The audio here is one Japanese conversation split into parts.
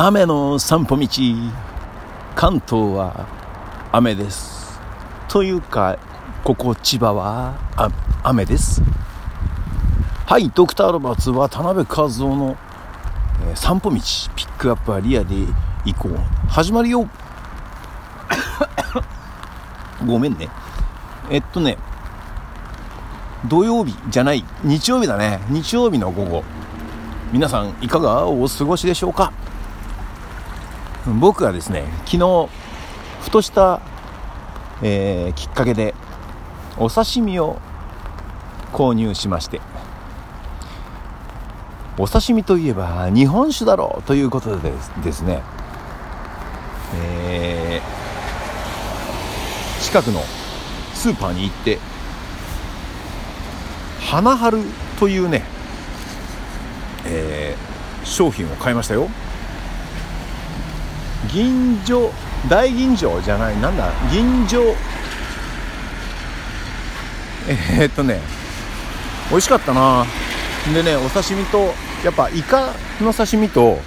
雨の散歩道。関東は雨です。というかここ千葉は雨です。はいドクターロバーツ渡辺和夫の、えー散歩道。ピックアップはリアで行こう。始まるよ。ごめんね。えっとね土曜日じゃない。日曜日だね。日曜日の午後。皆さんいかがお過ごしでしょうか？僕はですね昨日ふとした、えーきっかけでお刺身を購入しまして。お刺身といえば日本酒だろうということでですですね、えー近くのスーパーに行って花春というね、えー商品を買いましたよ。銀醸大吟醸じゃないなんだ銀醸えーっとね美味しかったな。でねお刺身とやっぱイカの刺身と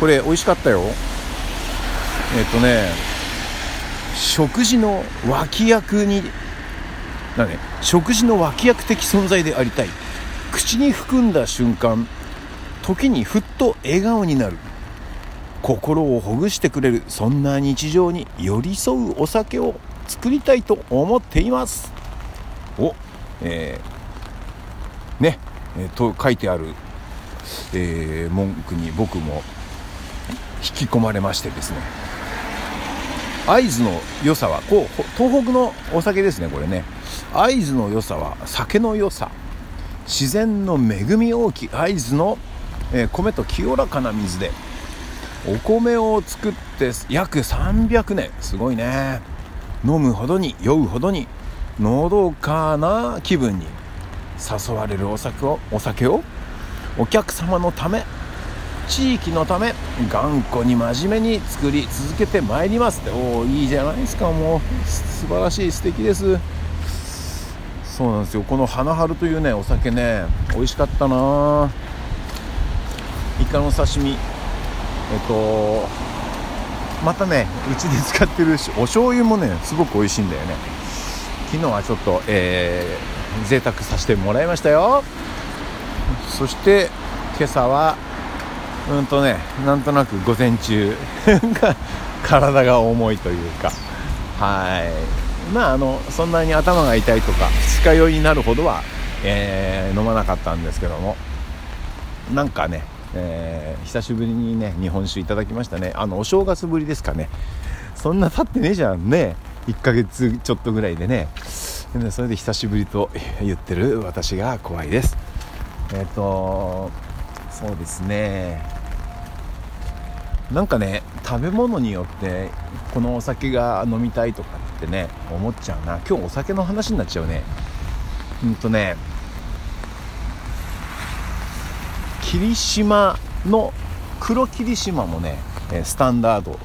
これ美味しかったよ。えーっとね食事の脇役にだね食事の脇役的存在でありたい。口に含んだ瞬間時にふっと笑顔になる。心をほぐしてくれるそんな日常に寄り添うお酒を作りたいと思っています。おえーね、えーと書いてある、えー文句に僕も引き込まれましてですね。会津の良さはこう東北のお酒ですねこれね。会津の良さは酒の良さ。自然の恵み大き会津の、えー米と清らかな水でお米を作って約300年。すごいね。飲むほどに酔うほどにのどかな気分に誘われるお酒をお酒をお客様のため地域のため頑固に真面目に作り続けてまいります。っておおいいじゃないですか。もう素晴らしい素敵です。そうなんですよ。この花春というねお酒ね美味しかったな。イカの刺身。えっとまたねうちで使ってるしお醤油もねすごく美味しいんだよね。昨日はちょっと、えー贅沢させてもらいましたよ。そして今朝はうんとねなんとなく午前中が 体が重いというか。はい。まああのそんなに頭が痛いとか二日酔いになるほどは、えー飲まなかったんですけども。なんかね、えー久しぶりにね日本酒いただきましたね。あのお正月ぶりですかね。そんな経ってねえじゃんね。1ヶ月ちょっとぐらいでね。でそれで久しぶりと 言ってる私が怖いです。えっ、とそうですね。なんかね食べ物によってこのお酒が飲みたいとかってね思っちゃうな。今日お酒の話になっちゃうね。うんとね霧島の黒霧島もねスタンダード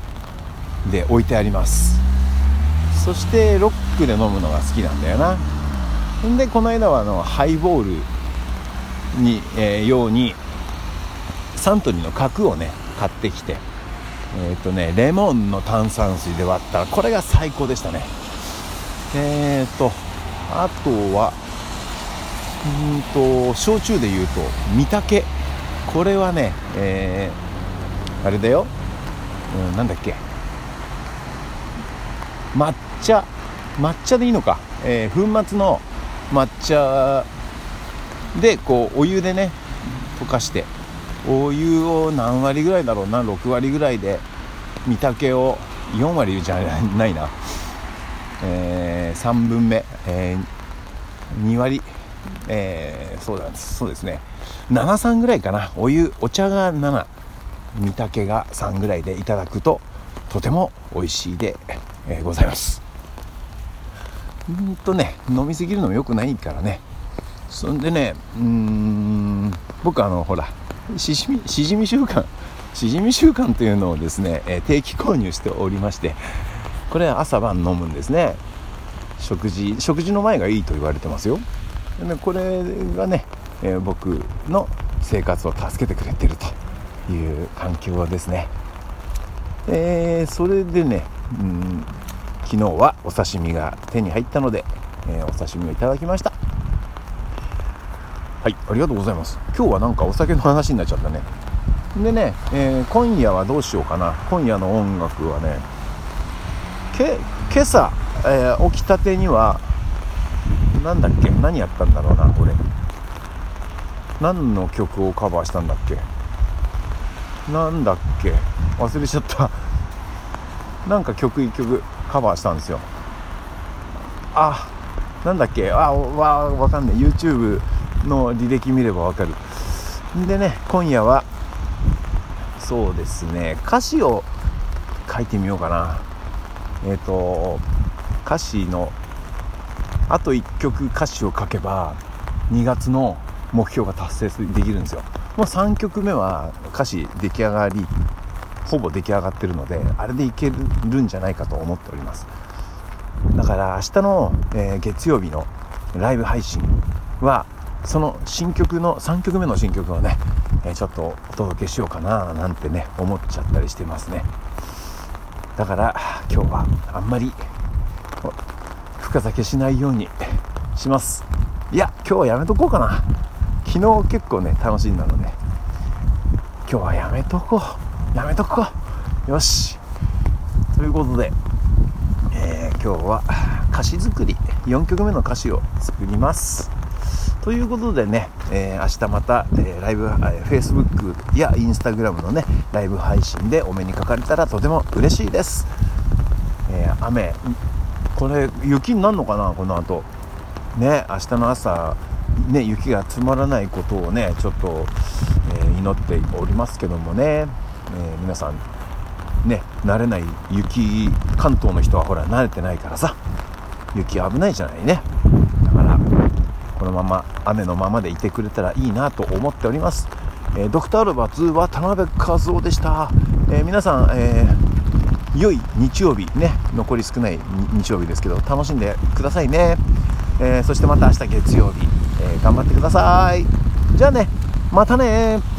で置いてあります。そしてロックで飲むのが好きなんだよな。んでこの間はあのハイボールに、えーようにサントリーの角をね買ってきてえっ、とねレモンの炭酸水で割ったらこれが最高でしたね。えっ、とあとはうんと焼酎でいうと御嶽これはね、えーあれだよ、うん、なんだっけ。抹茶。抹茶でいいのか、えー粉末の抹茶でこうお湯でね溶かしてお湯を何割ぐらいだろうな。6割ぐらいで御嶽を4割じゃないな、えー3分目、えー2割、えーそうだそうですね。73ぐらいかな。お湯お茶が7御嶽が3ぐらいでいただくととても美味しいで、えーございます。うんとね飲みすぎるのも良くないからね。そんでねうーん僕あのほらしじみしじみ習慣しじみ習慣というのをですね、えー定期購入しておりましてこれ朝晩飲むんですね。食事食事の前がいいと言われてますよ。これがね、えー僕の生活を助けてくれてるという環境ですね。えー、それでね、うん、昨日はお刺身が手に入ったので、えー、お刺身をいただきました。はい。ありがとうございます。今日はなんかお酒の話になっちゃったね。でね、えー、今夜はどうしようかな。今夜の音楽はねけ今朝、えー、起きたてには何だっけ？何やったんだろうなこれ。何の曲をカバーしたんだっけ？なんだっけ？忘れちゃった。なんか曲1曲カバーしたんですよ。あなんだっけ？あわわかんない。YouTube の履歴見ればわかる。でね今夜はそうですね。歌詞を書いてみようかな。えっ、ー、と歌詞のあと1曲歌詞を書けば2月の目標が達成できるんですよ。もう3曲目は歌詞出来上がりほぼ出来上がってるのであれでいけるんじゃないかと思っております。だから明日の、えー、月曜日のライブ配信はその新曲の3曲目の新曲をね、えー、ちょっとお届けしようかななんてね思っちゃったりしてますね。だから今日はあんまり深酒しないようにします。いや今日はやめとこうかな。昨日結構ね楽しんだので。今日はやめとこう。やめとこう。よし。ということで、えー、今日は歌詞作り。4曲目の歌詞を作ります。ということでね、えー、明日また、えー、ライブ、えー、Facebook や Instagram のねライブ配信でお目にかかれたらとても嬉しいです、えー、雨これ雪になるのかなこの後。ね明日の朝ね雪が積まらないことをねちょっと、え祈っておりますけどもね、え皆さんね慣れない雪関東の人はほら慣れてないからさ。雪危ないじゃないね。だからこのまま雨のままでいてくれたらいいなと思っております、えー、ドクターロバ2は田辺和夫でした、え、皆さん、えー、良い日曜日ね。残り少ない日曜日ですけど楽しんでくださいね、えそしてまた明日月曜日、え頑張ってください。じゃあね。またね